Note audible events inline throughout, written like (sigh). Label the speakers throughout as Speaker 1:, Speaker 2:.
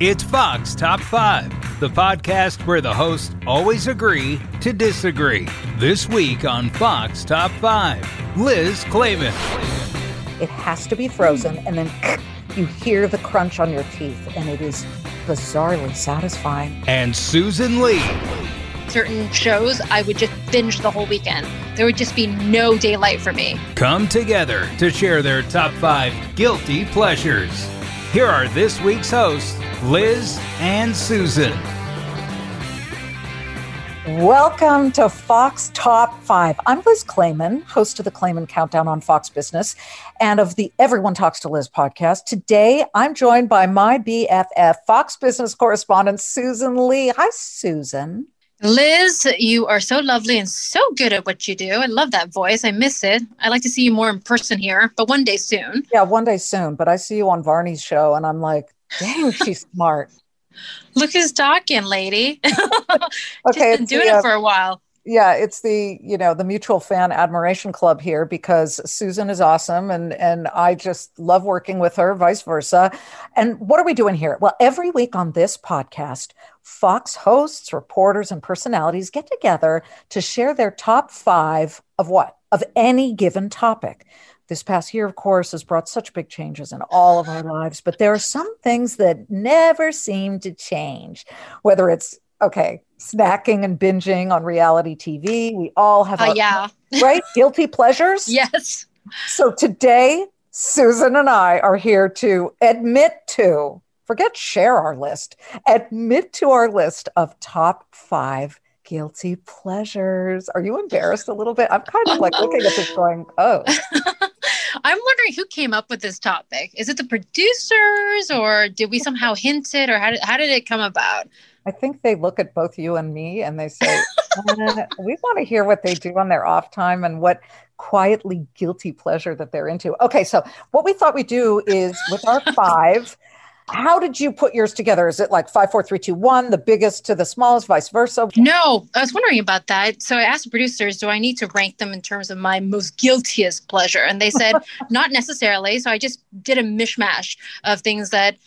Speaker 1: It's Fox Top 5, the podcast where the hosts always agree to disagree. This week on Fox Top 5, Liz Claman.
Speaker 2: It has to be frozen, and then (clears throat) you hear the crunch on your teeth, and it is bizarrely satisfying.
Speaker 1: And Susan Lee.
Speaker 3: Certain shows, I would just binge the whole weekend. There would just be no daylight for me.
Speaker 1: Come together to share their top five guilty pleasures. Here are this week's hosts, Liz and Susan.
Speaker 2: Welcome to Fox Top 5. I'm Liz Claman, host of the Claman Countdown on Fox Business and of the Everyone Talks to Liz podcast. Today, I'm joined by my BFF, Fox Business correspondent Susan Lee. Hi, Susan.
Speaker 3: Liz, you are so lovely and so good at what you do. I love that voice. I miss it. I'd like to see you more in person here, but one day soon.
Speaker 2: Yeah, one day soon. But I see you on Varney's show and I'm like, dang, she's smart. (laughs)
Speaker 3: Look who's talking, lady. (laughs) (laughs) okay, been doing the, uh, it for a while
Speaker 2: yeah it's the you know the mutual fan admiration club here because susan is awesome and and i just love working with her vice versa. And what are we doing here? Well every week on this podcast fox hosts reporters and personalities get together to share their top five of what? Of any given topic. This past year, of course, has brought such big changes in all of our lives, but there are some things that never seem to change, whether it's okay, snacking and binging on reality TV. We all have,
Speaker 3: uh, yeah, (laughs)
Speaker 2: right? Guilty pleasures. (laughs)
Speaker 3: Yes.
Speaker 2: So today, Susan and I are here to admit to, forget share our list, admit to our list of top five guilty pleasures. Are you embarrassed a little bit? I'm kind of like (laughs) looking at this going, oh.
Speaker 3: I'm wondering who came up with this topic. Is it the producers or did we somehow hint it or how did, how did it come about?
Speaker 2: I think they look at both you and me and they say, uh, we want to hear what they do on their off time and what quietly guilty pleasure that they're into. Okay, so what we thought we'd do is with our five, how did you put yours together? Is it like five, four, three, two, one, the biggest to the smallest, vice versa?
Speaker 3: No, I was wondering about that. So I asked the producers, do I need to rank them in terms of my most guiltiest pleasure? And they said, (laughs) not necessarily. So I just did a mishmash of things that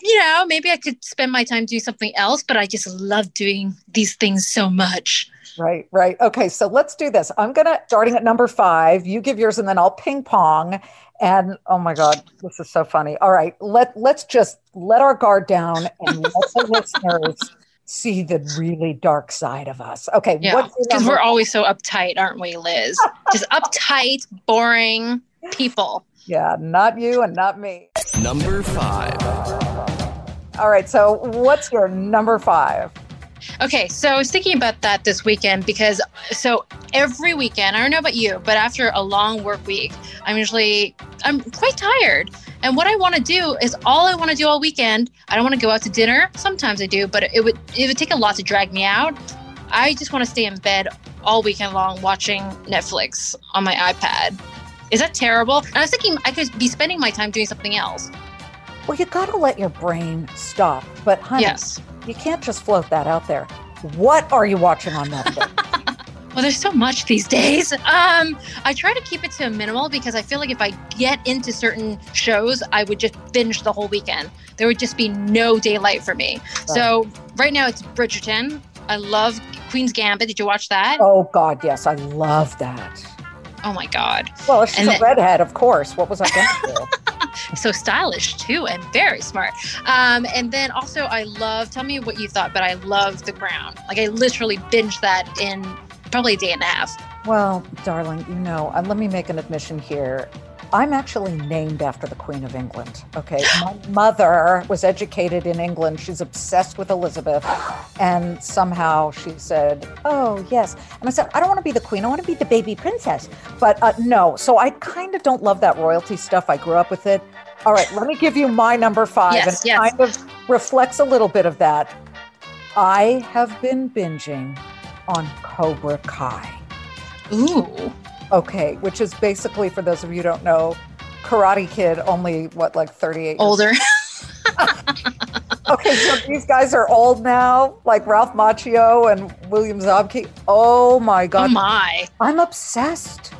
Speaker 3: you know, maybe I could spend my time doing something else, but I just love doing these things so much.
Speaker 2: Right, right. Okay, so let's do this. I'm going to, starting at number five, you give yours and then I'll ping pong. And oh my God, this is so funny. All right, let, let's just let our guard down and let (laughs) the listeners see the really dark side of us. Okay,
Speaker 3: yeah, because we're always so uptight, aren't we, Liz? (laughs) just uptight, boring people.
Speaker 2: Yeah, not you and not me.
Speaker 1: Number five.
Speaker 2: All right. So, what's your number five?
Speaker 3: Okay, so I was thinking about that this weekend because so every weekend, I don't know about you, but after a long work week, I'm usually I'm quite tired. And what I want to do is all I want to do all weekend. I don't want to go out to dinner. Sometimes I do, but it would it would take a lot to drag me out. I just want to stay in bed all weekend long watching Netflix on my iPad. Is that terrible? And I was thinking I could be spending my time doing something else.
Speaker 2: Well, you got to let your brain stop. But, honey, yes. you can't just float that out there. What are you watching on Netflix? (laughs)
Speaker 3: well, there's so much these days. Um, I try to keep it to a minimal because I feel like if I get into certain shows, I would just binge the whole weekend. There would just be no daylight for me. Right. So right now it's Bridgerton. I love Queen's Gambit. Did you watch that?
Speaker 2: Oh God, yes, I love that.
Speaker 3: Oh my God.
Speaker 2: Well, she's and a then, redhead, of course. What was I going to
Speaker 3: do? (laughs) so stylish too, and very smart. Um, and then also, I love. Tell me what you thought, but I love The Crown. Like I literally binged that in probably a day and a half.
Speaker 2: Well, darling, you know, uh, let me make an admission here. I'm actually named after the Queen of England. Okay. My mother was educated in England. She's obsessed with Elizabeth. And somehow she said, Oh, yes. And I said, I don't want to be the Queen. I want to be the baby princess. But uh, no. So I kind of don't love that royalty stuff. I grew up with it. All right, let me give you my number five.
Speaker 3: Yes,
Speaker 2: and it
Speaker 3: yes.
Speaker 2: kind of reflects a little bit of that. I have been binging on Cobra Kai.
Speaker 3: Ooh.
Speaker 2: Okay, which is basically, for those of you who don't know, Karate Kid, only what, like 38
Speaker 3: Older. (laughs)
Speaker 2: Okay, so these guys are old now, like Ralph Macchio and William Zabka. Oh my God.
Speaker 3: Oh my.
Speaker 2: I'm obsessed.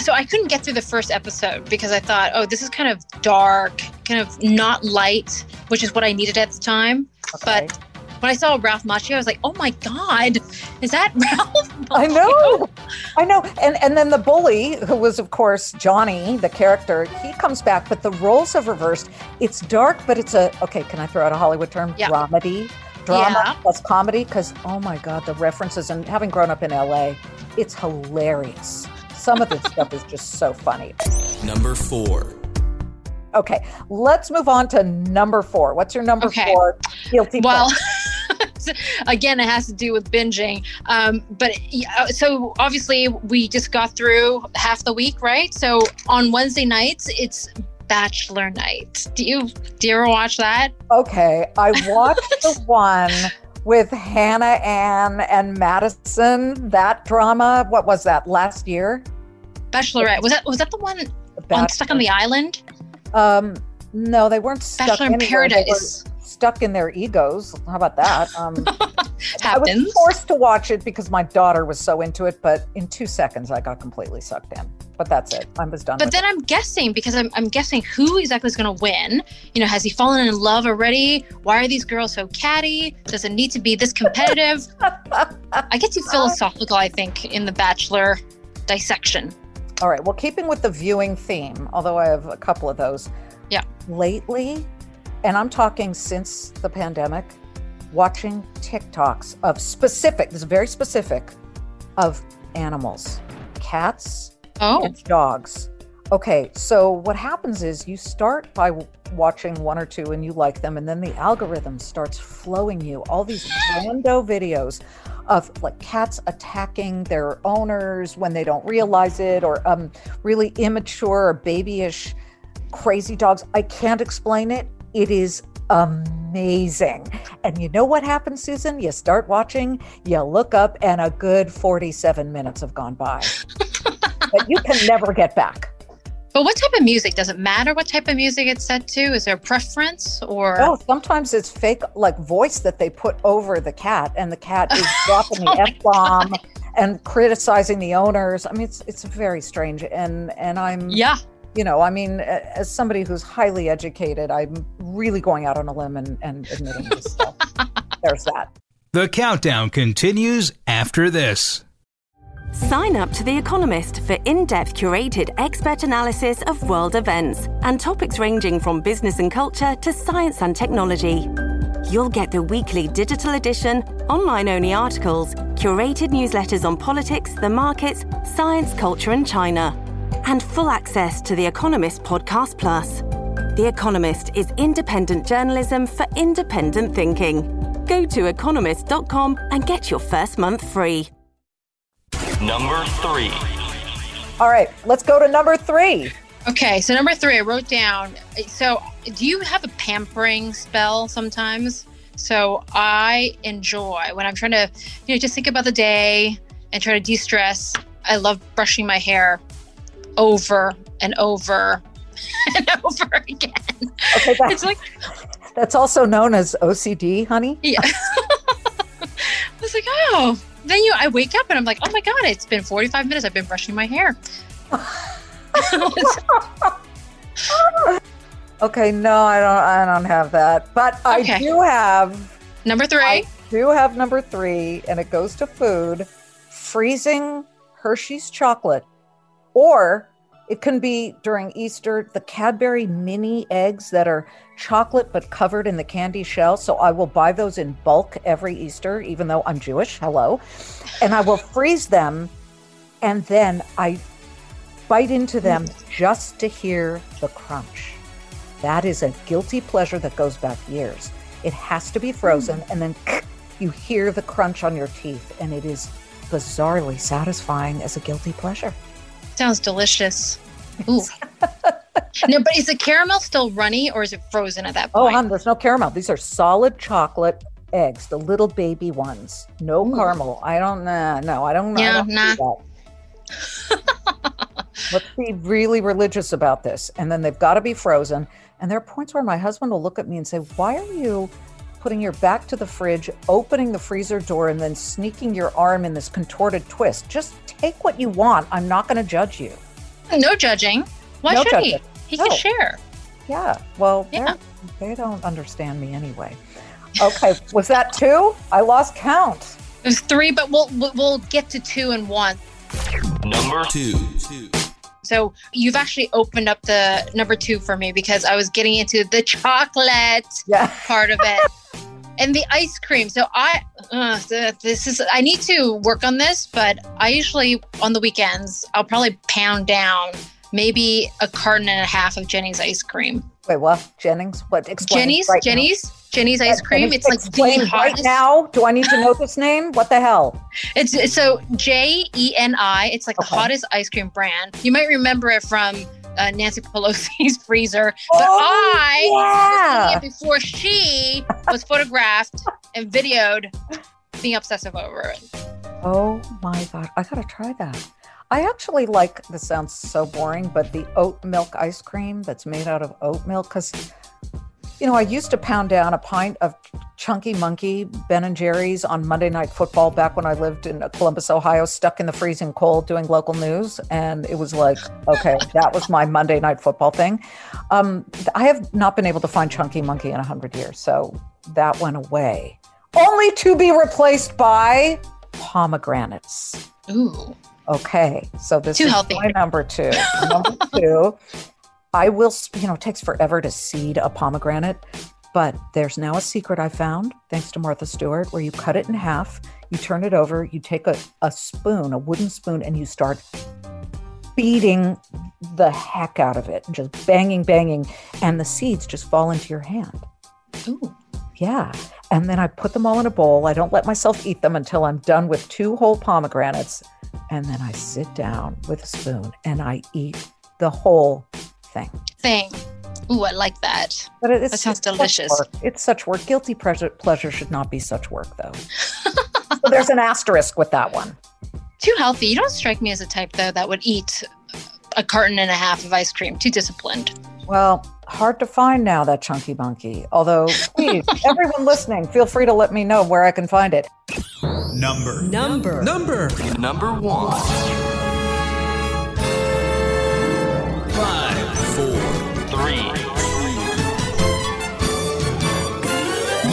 Speaker 3: So I couldn't get through the first episode because I thought, oh, this is kind of dark, kind of not light, which is what I needed at the time.
Speaker 2: Okay.
Speaker 3: But when I saw Ralph Macchio, I was like, oh my God, is that (laughs) Ralph?
Speaker 2: I know. I know. And and then the bully, who was of course Johnny, the character, he comes back, but the roles have reversed. It's dark, but it's a okay, can I throw out a Hollywood term?
Speaker 3: Yeah.
Speaker 2: Dramedy. Drama
Speaker 3: Yeah.
Speaker 2: plus comedy. Cause oh my God, the references and having grown up in LA, it's hilarious. Some of this stuff is just so funny.
Speaker 4: Number four.
Speaker 2: Okay, let's move on to number four. What's your number
Speaker 3: Okay.
Speaker 2: four? Guilty
Speaker 3: Well, (laughs) again, it has to do with binging. Um, but so obviously, we just got through half the week, right? So on Wednesday nights, it's Bachelor Night. Do you do you ever watch that?
Speaker 2: Okay, I (laughs) watched the one with Hannah Ann and Madison. That drama. What was that last year?
Speaker 3: Bachelorette was that was that the one on Stuck on the Island?
Speaker 2: Um, no, they weren't stuck
Speaker 3: Bachelor in
Speaker 2: anywhere. They were
Speaker 3: Paradise
Speaker 2: stuck in their egos. How about that? (laughs) Um, I was forced to watch it because my daughter was so into it, but in two seconds I got completely sucked in. But that's it. I'm was done.
Speaker 3: But then I'm guessing because I'm, I'm guessing who exactly is going to win. You know, has he fallen in love already? Why are these girls so catty? Does it need to be this competitive? (laughs) I get too philosophical, I think, in the Bachelor dissection.
Speaker 2: All right. Well, keeping with the viewing theme, although I have a couple of those.
Speaker 3: Yeah.
Speaker 2: Lately, and I'm talking since the pandemic, watching TikToks of specific. This is very specific of animals, cats,
Speaker 3: Oh,
Speaker 2: and dogs. Okay, so what happens is you start by watching one or two and you like them, and then the algorithm starts flowing you all these rando videos of like cats attacking their owners when they don't realize it, or um, really immature or babyish crazy dogs. I can't explain it. It is amazing. And you know what happens, Susan? You start watching, you look up, and a good 47 minutes have gone by. (laughs) but you can never get back.
Speaker 3: but what type of music? Does it matter what type of music it's set to? Is there a preference or?
Speaker 2: Oh, sometimes it's fake, like voice that they put over the cat, and the cat is (laughs) dropping
Speaker 3: Oh
Speaker 2: the f bomb and criticizing the owners. I mean, it's it's very strange, and and I'm
Speaker 3: Yeah.
Speaker 2: You know, I mean, as somebody who's highly educated, I'm really going out on a limb and, and admitting this stuff. (laughs) There's that.
Speaker 1: The countdown continues after this.
Speaker 5: Sign up to The Economist for in depth curated expert analysis of world events and topics ranging from business and culture to science and technology. You'll get the weekly digital edition, online only articles, curated newsletters on politics, the markets, science, culture, and China, and full access to The Economist Podcast Plus. The Economist is independent journalism for independent thinking. Go to economist.com and get your first month free.
Speaker 4: Number three.
Speaker 2: All right, let's go to number three.
Speaker 3: Okay, so number three, I wrote down. So, do you have a pampering spell sometimes? So, I enjoy when I'm trying to, you know, just think about the day and try to de stress. I love brushing my hair over and over (laughs) and over again.
Speaker 2: Okay, that,
Speaker 3: It's like, (laughs)
Speaker 2: that's also known as OCD, honey.
Speaker 3: yeah. (laughs) I was like, oh. Then you, I wake up and I'm like, oh my god, it's been 45 minutes. I've been brushing my hair.
Speaker 2: Okay, no, I don't. I don't have that, but I
Speaker 3: Okay.
Speaker 2: do have.
Speaker 3: Number three.
Speaker 2: I do have number three, and it goes to food: freezing Hershey's chocolate, or it can be during Easter the Cadbury mini eggs that are chocolate but covered in the candy shell. So I will buy those in bulk every Easter, even though I'm Jewish. Hello, and I will freeze them, and then I bite into them just to hear the crunch. That is a guilty pleasure that goes back years. It has to be frozen, and then (clears throat) you hear the crunch on your teeth, and it is bizarrely satisfying as a guilty pleasure.
Speaker 3: Sounds delicious. Ooh. (laughs) no, but is the caramel still runny or is it frozen at that
Speaker 2: Oh,
Speaker 3: point?
Speaker 2: hon, there's no caramel. These are solid chocolate eggs, the little baby ones. No
Speaker 3: Ooh.
Speaker 2: caramel. I don't know. no, I don't know.
Speaker 3: Yeah,
Speaker 2: don't
Speaker 3: nah.
Speaker 2: Let's be really religious about this. And then they've got to be frozen. And there are points where my husband will look at me and say, Why are you putting your back to the fridge, opening the freezer door, and then sneaking your arm in this contorted twist? Just take what you want. I'm not going to judge you.
Speaker 3: no judging. Why
Speaker 2: No
Speaker 3: should
Speaker 2: judging.
Speaker 3: he? He
Speaker 2: No.
Speaker 3: can share.
Speaker 2: Yeah. Well,
Speaker 3: Yeah.
Speaker 2: they're- don't understand me anyway. Okay. (laughs) was that two? I lost count.
Speaker 3: It was three, but we'll we'll- we'll get to two and one.
Speaker 4: Number two. two.
Speaker 3: So you've actually opened up the number two for me because I was getting into the (laughs) chocolate
Speaker 2: Yeah.
Speaker 3: part of it (laughs) and the ice cream. So I, uh, this is, I need to work on this, but I usually on the weekends, I'll probably pound down maybe a carton and a half of Jeni's ice cream.
Speaker 2: Wait, what? Jennings? What? Explain
Speaker 3: Jeni's,
Speaker 2: right now.
Speaker 3: Jeni's, Jeni's ice cream. It's like
Speaker 2: explain
Speaker 3: the
Speaker 2: right
Speaker 3: hottest.
Speaker 2: now. Do I need to know this name? What the hell?
Speaker 3: It's, it's so J E N I. It's like the hottest ice cream brand. You might remember it from uh, Nancy Pelosi's (laughs) freezer, but
Speaker 2: Oh,
Speaker 3: I was
Speaker 2: yeah.
Speaker 3: before she was photographed and videoed being obsessive over it.
Speaker 2: Oh my god, I gotta try that. I actually like. This sounds so boring, but the oat milk ice cream that's made out of oat milk because. You know, I used to pound down a pint of Chunky Monkey Ben and Jerry's on Monday Night Football back when I lived in Columbus, Ohio, stuck in the freezing cold doing local news. And it was like, okay, that was my Monday Night Football thing. Um, I have not been able to find Chunky Monkey in 100 years. So that went away, only to be replaced by pomegranates.
Speaker 3: Ooh.
Speaker 2: Okay, so this
Speaker 3: Too
Speaker 2: is
Speaker 3: healthy.
Speaker 2: my number two. (laughs) number two, I will, you know, it takes forever to seed a pomegranate, but there's now a secret I found thanks to Martha Stewart where you cut it in half, you turn it over, you take a, a spoon, a wooden spoon, and you start beating the heck out of it, just banging, banging, and the seeds just fall into your hand.
Speaker 3: Ooh.
Speaker 2: Yeah. And then I put them all in a bowl. I don't let myself eat them until I'm done with two whole pomegranates. And then I sit down with a spoon and I eat the whole thing.
Speaker 3: Thing. Ooh, I like that.
Speaker 2: But it- it's
Speaker 3: That sounds
Speaker 2: it's such
Speaker 3: delicious.
Speaker 2: work. It's such work. Guilty pleasure, pleasure should not be such work, though. (laughs) so there's an asterisk with that one.
Speaker 3: Too healthy. You don't strike me as a type though that would eat a carton and a half of ice cream. Too disciplined.
Speaker 2: Well, hard to find now, that chunky monkey. Although, please, (laughs) everyone listening, feel free to let me know where I can find it.
Speaker 6: Number. Number. Number.
Speaker 4: Number one.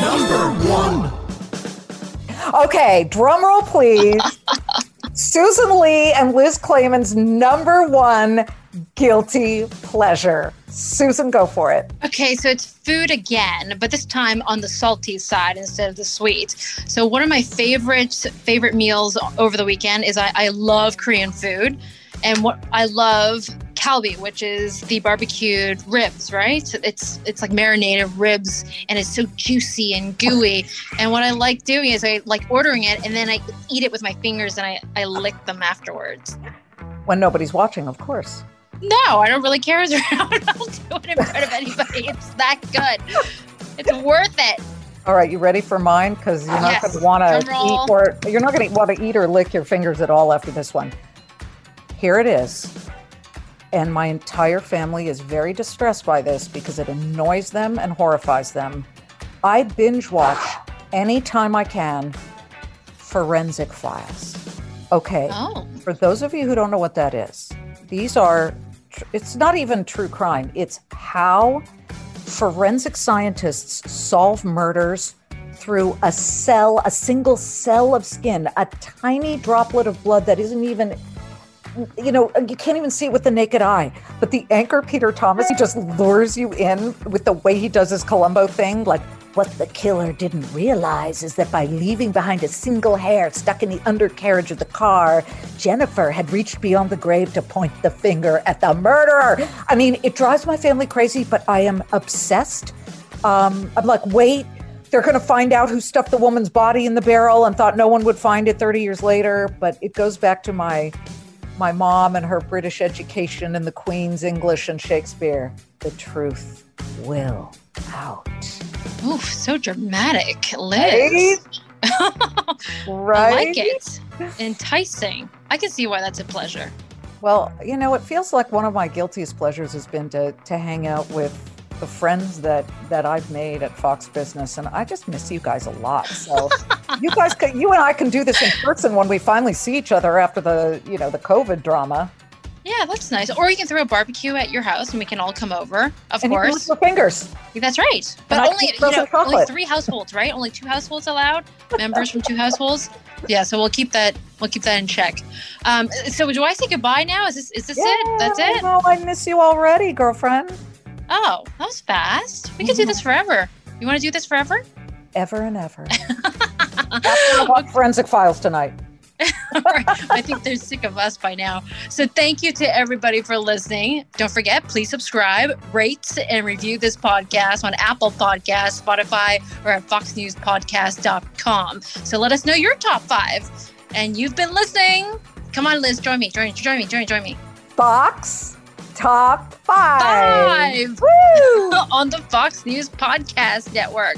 Speaker 6: Number one.
Speaker 2: Okay, drum roll, please. (laughs) Susan Lee and Liz Claman's number one guilty pleasure. Susan, go for it.
Speaker 3: Okay, so it's food again, but this time on the salty side instead of the sweet. So one of my favorite favorite meals over the weekend is I, I love Korean food, and what I love kalbi, which is the barbecued ribs. Right? It's it's like marinated ribs, and it's so juicy and gooey. and what I like doing is I like ordering it, and then I eat it with my fingers, and I I lick them afterwards.
Speaker 2: When nobody's watching, of course.
Speaker 3: No, I don't really care who's around. I'll do it in front of anybody. It's that good. It's worth it.
Speaker 2: All right, you ready for mine? Because you're not
Speaker 3: Yes.
Speaker 2: going to want to eat or you're not going to want to eat or lick your fingers at all after this one. Here it is. And my entire family is very distressed by this because it annoys them and horrifies them. I binge watch anytime I can forensic files. Okay.
Speaker 3: Oh.
Speaker 2: For those of you who don't know what that is, these are, it's not even true crime, it's how forensic scientists solve murders through a cell, a single cell of skin, a tiny droplet of blood that isn't even. You know, you can't even see it with the naked eye. But the anchor, Peter Thomas, he just lures you in with the way he does his Columbo thing. Like, what the killer didn't realize is that by leaving behind a single hair stuck in the undercarriage of the car, Jennifer had reached beyond the grave to point the finger at the murderer. I mean, it drives my family crazy, but I am obsessed. Um, I'm like, wait, they're going to find out who stuffed the woman's body in the barrel and thought no one would find it 30 years later. But it goes back to my my mom and her British education and the Queen's English and Shakespeare. The truth will out.
Speaker 3: Oof, so dramatic,
Speaker 2: Right?
Speaker 3: Liz.
Speaker 2: Right? (laughs)
Speaker 3: I like it. Enticing. I can see why that's a pleasure.
Speaker 2: Well, you know, it feels like one of my guiltiest pleasures has been to to hang out with the friends that that I've made at Fox Business, and I just miss you guys a lot. So, you guys, can, you and I can do this in person when we finally see each other after the you know the COVID drama.
Speaker 3: Yeah, that's nice. Or you can throw a barbecue at your house and we can all come over, of
Speaker 2: And you can lick
Speaker 3: course.
Speaker 2: fingers.
Speaker 3: That's right. But only you know, only three households, right? Only two households allowed. Members from two households. Yeah, so we'll keep that we'll keep that in check. Um, so do I say goodbye now? Is this is this it? That's it?
Speaker 2: know, I miss you already, girlfriend.
Speaker 3: Oh, that was fast. We could do this mm-hmm. forever. You want to do this forever?
Speaker 2: Ever and ever. (laughs) Watch Forensic Files tonight. (laughs)
Speaker 3: I think they're sick of us by now. So thank you to everybody for listening. Don't forget, please subscribe, rate, and review this podcast on Apple Podcasts, Spotify, or at foxnewspodcast.com. So let us know your top five. And you've been listening. Come on, Liz, join me. Join, me, join me. Join, me, join me.
Speaker 2: Fox Top Five.
Speaker 3: Five
Speaker 2: Woo! (laughs)
Speaker 3: on the Fox News Podcast Network.